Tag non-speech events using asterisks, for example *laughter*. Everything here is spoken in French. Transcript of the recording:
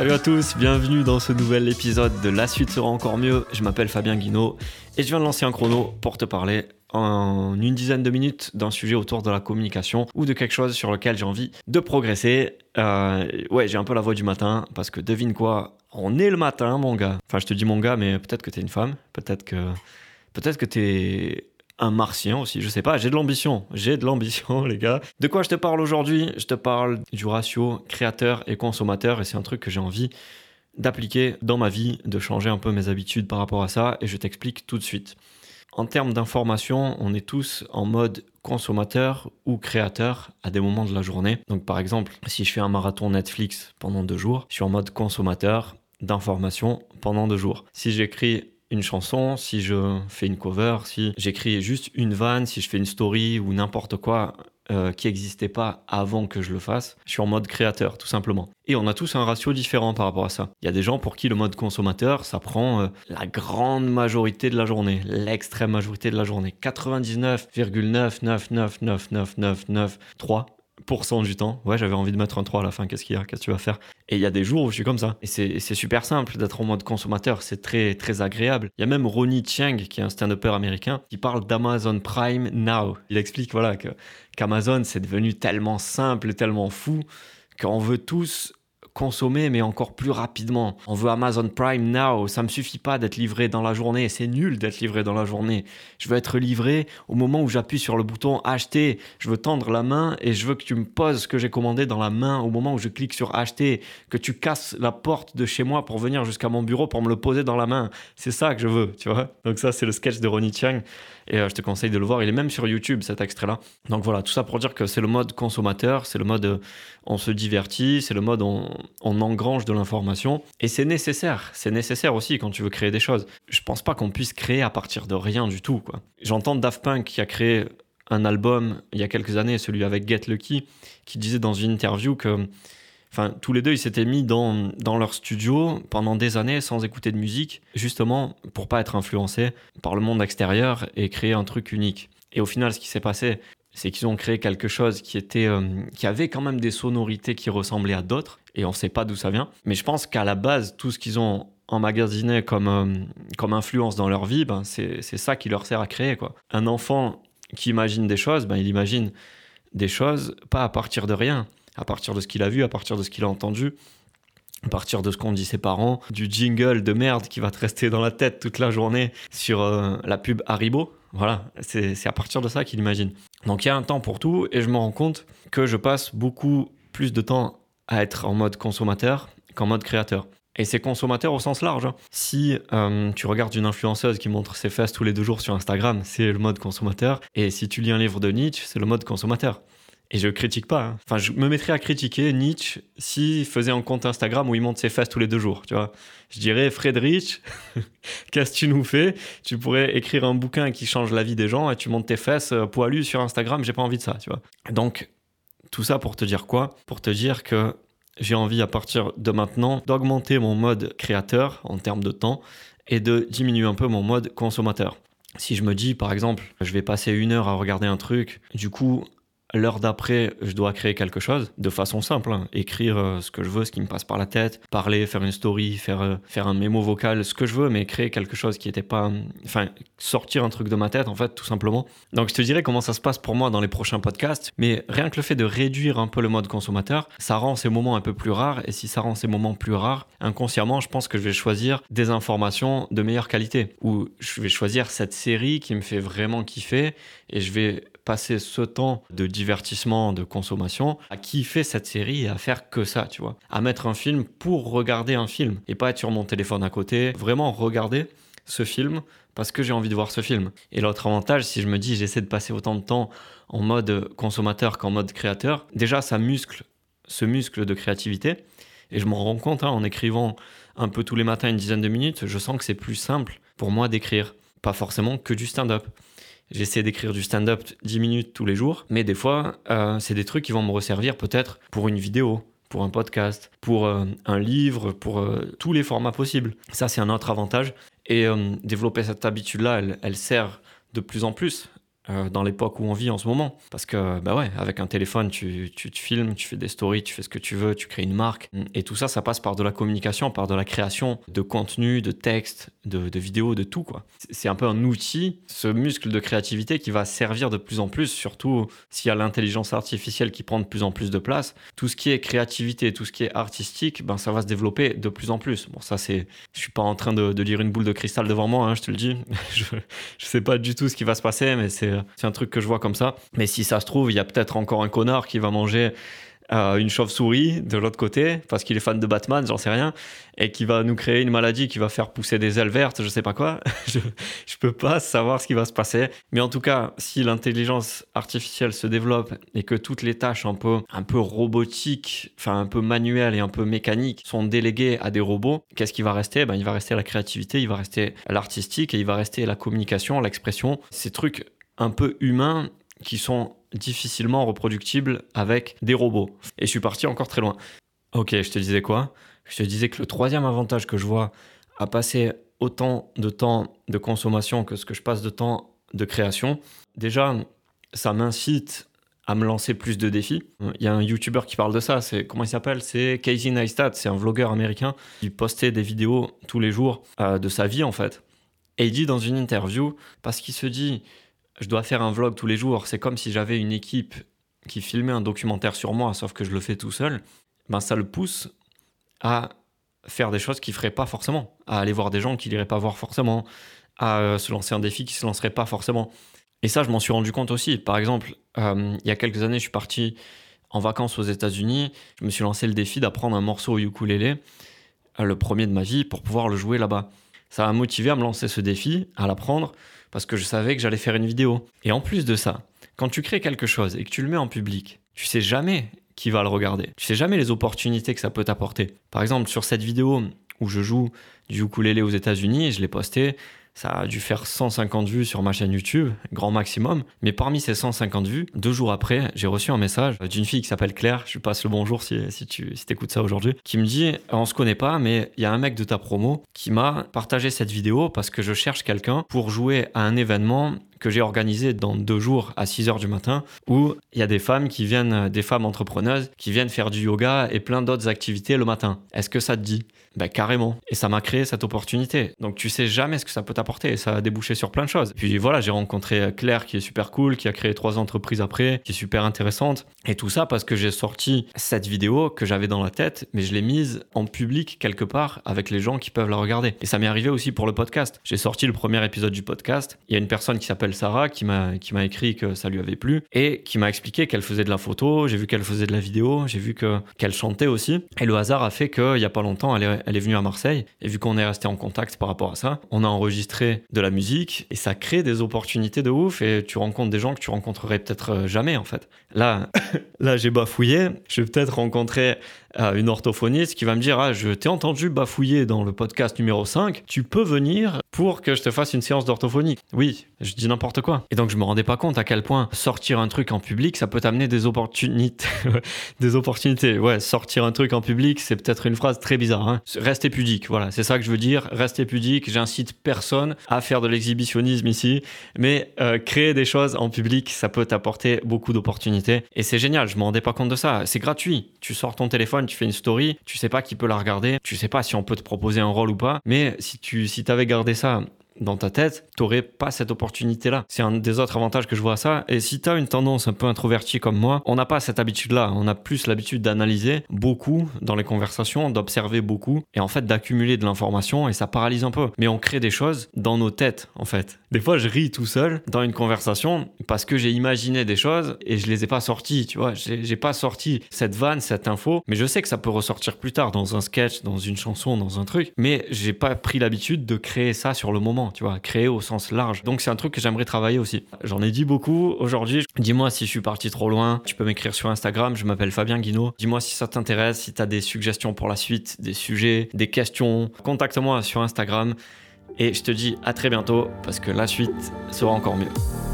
Salut à tous, bienvenue dans ce nouvel épisode de La suite sera encore mieux. Je m'appelle Fabien Guinaud et je viens de lancer un chrono pour te parler en une dizaine de minutes d'un sujet autour de la communication ou de quelque chose sur lequel j'ai envie de progresser. Euh, ouais, j'ai un peu la voix du matin parce que devine quoi, on est le matin, mon gars. Enfin, je te dis mon gars, mais peut-être que t'es une femme, peut-être que peut-être que t'es un martien aussi, je sais pas, j'ai de l'ambition, j'ai de l'ambition *laughs* les gars. De quoi je te parle aujourd'hui? Je te parle du ratio créateur et consommateur et c'est un truc que j'ai envie d'appliquer dans ma vie, de changer un peu mes habitudes par rapport à ça et je t'explique tout de suite. En termes d'information, on est tous en mode consommateur ou créateur à des moments de la journée. Donc par exemple, si je fais un marathon Netflix pendant deux jours, je suis en mode consommateur d'information pendant deux jours. Si j'écris une chanson, si je fais une cover, si j'écris juste une vanne, si je fais une story ou n'importe quoi euh, qui n'existait pas avant que je le fasse, je suis en mode créateur, tout simplement. Et on a tous un ratio différent par rapport à ça. Il y a des gens pour qui le mode consommateur, ça prend euh, la grande majorité de la journée, l'extrême majorité de la journée. 99,9999993 du temps. Ouais, j'avais envie de mettre un 3 à la fin. Qu'est-ce qu'il y a Qu'est-ce que tu vas faire? Et il y a des jours où je suis comme ça. Et c'est super simple d'être en mode consommateur. C'est très, très agréable. Il y a même Ronnie Chiang, qui est un stand-upper américain, qui parle d'Amazon Prime Now. Il explique voilà, qu'Amazon, c'est devenu tellement simple, tellement fou, qu'on veut tous consommer, mais encore plus rapidement. On veut Amazon Prime Now. Ça me suffit pas d'être livré dans la journée. C'est nul d'être livré dans la journée. Je veux être livré au moment où j'appuie sur le bouton acheter. Je veux tendre la main et je veux que tu me poses ce que j'ai commandé dans la main au moment où je clique sur acheter. Que tu casses la porte de chez moi pour venir jusqu'à mon bureau pour me le poser dans la main. C'est ça que je veux, tu vois. Donc ça, c'est le sketch de Ronnie Chiang. Et euh, je te conseille de le voir. Il est même sur YouTube, cet extrait-là. Donc voilà, tout ça pour dire que c'est le mode consommateur, c'est le mode euh, on se divertit, c'est le mode on, on engrange de l'information. Et c'est nécessaire. C'est nécessaire aussi quand tu veux créer des choses. Je pense pas qu'on puisse créer à partir de rien du tout. Quoi. J'entends Daft Punk qui a créé un album il y a quelques années, celui avec Get Lucky, qui disait dans une interview que Enfin, tous les deux, ils s'étaient mis dans, dans leur studio pendant des années sans écouter de musique, justement pour pas être influencés par le monde extérieur et créer un truc unique. Et au final, ce qui s'est passé, c'est qu'ils ont créé quelque chose qui était, euh, qui avait quand même des sonorités qui ressemblaient à d'autres, et on ne sait pas d'où ça vient. Mais je pense qu'à la base, tout ce qu'ils ont emmagasiné comme, euh, comme influence dans leur vie, ben, c'est ça qui leur sert à créer. Quoi. Un enfant qui imagine des choses, ben, il imagine des choses pas à partir de rien à partir de ce qu'il a vu, à partir de ce qu'il a entendu, à partir de ce qu'ont dit ses parents, du jingle de merde qui va te rester dans la tête toute la journée sur euh, la pub Haribo. Voilà, c'est à partir de ça qu'il imagine. Donc il y a un temps pour tout et je me rends compte que je passe beaucoup plus de temps à être en mode consommateur qu'en mode créateur. Et c'est consommateur au sens large. Hein. Si euh, tu regardes une influenceuse qui montre ses fesses tous les deux jours sur Instagram, c'est le mode consommateur. Et si tu lis un livre de Nietzsche, c'est le mode consommateur. Et je critique pas. Hein. Enfin, je me mettrais à critiquer Nietzsche s'il faisait un compte Instagram où il monte ses fesses tous les deux jours, tu vois. Je dirais, Friedrich, *laughs* qu'est-ce que tu nous fais? Tu pourrais écrire un bouquin qui change la vie des gens et tu montes tes fesses euh, poilues sur Instagram, j'ai pas envie de ça, tu vois. Donc, tout ça pour te dire quoi? Pour te dire que j'ai envie à partir de maintenant d'augmenter mon mode créateur en termes de temps et de diminuer un peu mon mode consommateur. Si je me dis, par exemple, je vais passer une heure à regarder un truc, du coup, L'heure d'après, je dois créer quelque chose de façon simple, hein. écrire euh, ce que je veux, ce qui me passe par la tête, parler, faire une story, faire, euh, faire un mémo vocal, ce que je veux, mais créer quelque chose qui n'était pas... Enfin, sortir un truc de ma tête, en fait, tout simplement. Donc je te dirais comment ça se passe pour moi dans les prochains podcasts, mais rien que le fait de réduire un peu le mode consommateur, ça rend ces moments un peu plus rares, et si ça rend ces moments plus rares, inconsciemment, je pense que je vais choisir des informations de meilleure qualité, ou je vais choisir cette série qui me fait vraiment kiffer, et je vais passer ce temps de divertissement, de consommation, à kiffer cette série et à faire que ça, tu vois. À mettre un film pour regarder un film et pas être sur mon téléphone à côté. Vraiment regarder ce film parce que j'ai envie de voir ce film. Et l'autre avantage, si je me dis j'essaie de passer autant de temps en mode consommateur qu'en mode créateur, déjà ça muscle ce muscle de créativité. Et je me rends compte hein, en écrivant un peu tous les matins une dizaine de minutes, je sens que c'est plus simple pour moi d'écrire. Pas forcément que du stand-up. J'essaie d'écrire du stand-up 10 minutes tous les jours, mais des fois, euh, c'est des trucs qui vont me resservir peut-être pour une vidéo, pour un podcast, pour euh, un livre, pour euh, tous les formats possibles. Ça, c'est un autre avantage. Et développer cette habitude-là, elle, elle, sert de plus en plus euh, dans l'époque où on vit en ce moment. Parce que, bah ouais, avec un téléphone, tu, tu te filmes, tu fais des stories, tu fais ce que tu veux, tu crées une marque. Et tout ça, ça passe par de la communication, par de la création de contenu, de texte, de, de vidéos, de tout, quoi. C'est un peu un outil, ce muscle de créativité qui va servir de plus en plus, surtout s'il y a l'intelligence artificielle qui prend de plus en plus de place. Tout ce qui est créativité, tout ce qui est artistique, ben, ça va se développer de plus en plus. Bon, ça, c'est. Je suis pas en train de, lire une boule de cristal devant moi, hein, je te le dis. *laughs* je, je sais pas du tout ce qui va se passer, mais c'est un truc que je vois comme ça. Mais si ça se trouve, il y a peut-être encore un connard qui va manger euh, une chauve-souris de l'autre côté parce qu'il est fan de Batman, j'en sais rien, et qui va nous créer une maladie qui va faire pousser des ailes vertes, je sais pas quoi. *laughs* je, je peux pas savoir ce qui va se passer. Mais en tout cas, si l'intelligence artificielle se développe et que toutes les tâches un peu, un peu robotiques, enfin un peu manuelles et un peu mécaniques sont déléguées à des robots, qu'est-ce qui va rester? Ben, Il va rester la créativité, il va rester l'artistique et il va rester la communication, l'expression, ces trucs un peu humains qui sont difficilement reproductibles avec des robots. Et je suis parti encore très loin. Ok, je te disais quoi? Je te disais que le troisième avantage que je vois à passer autant de temps de consommation que ce que je passe de temps de création, déjà, ça m'incite à me lancer plus de défis. Il y a un YouTuber qui parle de ça, c'est comment il s'appelle? C'est Casey Neistat, c'est un vlogueur américain. Il postait des vidéos tous les jours euh, de sa vie en fait. Et il dit dans une interview, parce qu'il se dit, je dois faire un vlog tous les jours, c'est comme si j'avais une équipe qui filmait un documentaire sur moi, sauf que je le fais tout seul, ben ça le pousse à faire des choses qu'il ferait pas forcément, à aller voir des gens qu'il irait pas voir forcément, à euh, se lancer un défi qu'il se lancerait pas forcément. Et ça, je m'en suis rendu compte aussi. Par exemple, euh, il y a quelques années, je suis parti en vacances aux États-Unis. Je me suis lancé le défi d'apprendre un morceau au ukulélé, euh, le premier de ma vie, pour pouvoir le jouer là-bas. Ça m'a motivé à me lancer ce défi, à l'apprendre, parce que je savais que j'allais faire une vidéo. Et en plus de ça, quand tu crées quelque chose et que tu le mets en public, tu sais jamais qui va le regarder. Tu sais jamais les opportunités que ça peut t'apporter. Par exemple, sur cette vidéo où je joue du ukulélé aux États-Unis, je l'ai posté, ça a dû faire 150 vues sur ma chaîne YouTube, grand maximum. Mais parmi ces 150 vues, deux jours après, j'ai reçu un message d'une fille qui s'appelle Claire, je passe le bonjour si, si tu si écoutes ça aujourd'hui, qui me dit On se connaît pas, mais il y a un mec de ta promo qui m'a partagé cette vidéo parce que je cherche quelqu'un pour jouer à un événement que j'ai organisé dans deux jours à 6 heures du matin où il y a des femmes qui viennent, des femmes entrepreneuses qui viennent faire du yoga et plein d'autres activités le matin. Est-ce que ça te dit? Ben carrément. Et ça m'a créé cette opportunité. Donc tu sais jamais ce que ça peut t'apporter et ça a débouché sur plein de choses. Puis voilà, j'ai rencontré Claire qui est super cool, qui a créé trois entreprises après, qui est super intéressante. Et tout ça parce que j'ai sorti cette vidéo que j'avais dans la tête, mais je l'ai mise en public quelque part avec les gens qui peuvent la regarder. Et ça m'est arrivé aussi pour le podcast. J'ai sorti le premier épisode du podcast. Il y a une personne qui s'appelle Sarah qui m'a écrit que ça lui avait plu et qui m'a expliqué qu'elle faisait de la photo. J'ai vu qu'elle faisait de la vidéo. J'ai vu que qu'elle chantait aussi. Et le hasard a fait qu'il y a pas longtemps, elle est, elle est venue à Marseille. Et vu qu'on est resté en contact par rapport à ça, on a enregistré de la musique et ça crée des opportunités de ouf. Et tu rencontres des gens que tu rencontrerais peut-être euh, jamais en fait. Là, *laughs* là j'ai bafouillé. Je vais peut-être rencontrer euh, une orthophoniste qui va me dire Ah, je t'ai entendu bafouiller dans le podcast numéro 5, tu peux venir pour que je te fasse une séance d'orthophonie. Oui, je dis n'importe quoi. Et donc je me rendais pas compte à quel point sortir un truc en public, ça peut t'amener des opportunités. *laughs* des opportunités. Ouais, sortir un truc en public, c'est peut-être une phrase très bizarre. Hein. Restez pudique, voilà, c'est ça que je veux dire. Restez pudique. J'incite personne à faire de l'exhibitionnisme ici, mais euh, créer des choses en public, ça peut t'apporter beaucoup d'opportunités. Et c'est génial, je me rendais pas compte de ça. C'est gratuit. Tu sors ton téléphone, tu fais une story, tu sais pas qui peut la regarder, tu sais pas si on peut te proposer un rôle ou pas, mais si tu si avais gardé ça dans ta tête, t'aurais pas cette opportunité-là. C'est un des autres avantages que je vois à ça. Et si tu as une tendance un peu introvertie comme moi, on n'a pas cette habitude-là. On a plus l'habitude d'analyser beaucoup dans les conversations, d'observer beaucoup et en fait d'accumuler de l'information et ça paralyse un peu. Mais on crée des choses dans nos têtes en fait. Des fois, je ris tout seul dans une conversation parce que j'ai imaginé des choses et je les ai pas sorties, tu vois. J'ai pas sorti cette vanne, cette info, mais je sais que ça peut ressortir plus tard dans un sketch, dans une chanson, dans un truc. Mais j'ai pas pris l'habitude de créer ça sur le moment tu vois, créer au sens large. Donc c'est un truc que j'aimerais travailler aussi. J'en ai dit beaucoup aujourd'hui. Dis-moi si je suis parti trop loin. Tu peux m'écrire sur Instagram, je m'appelle Fabien Guinaud. Dis-moi si ça t'intéresse, si tu as des suggestions pour la suite, des sujets, des questions. Contacte-moi sur Instagram. Et je te dis à très bientôt parce que la suite sera encore mieux.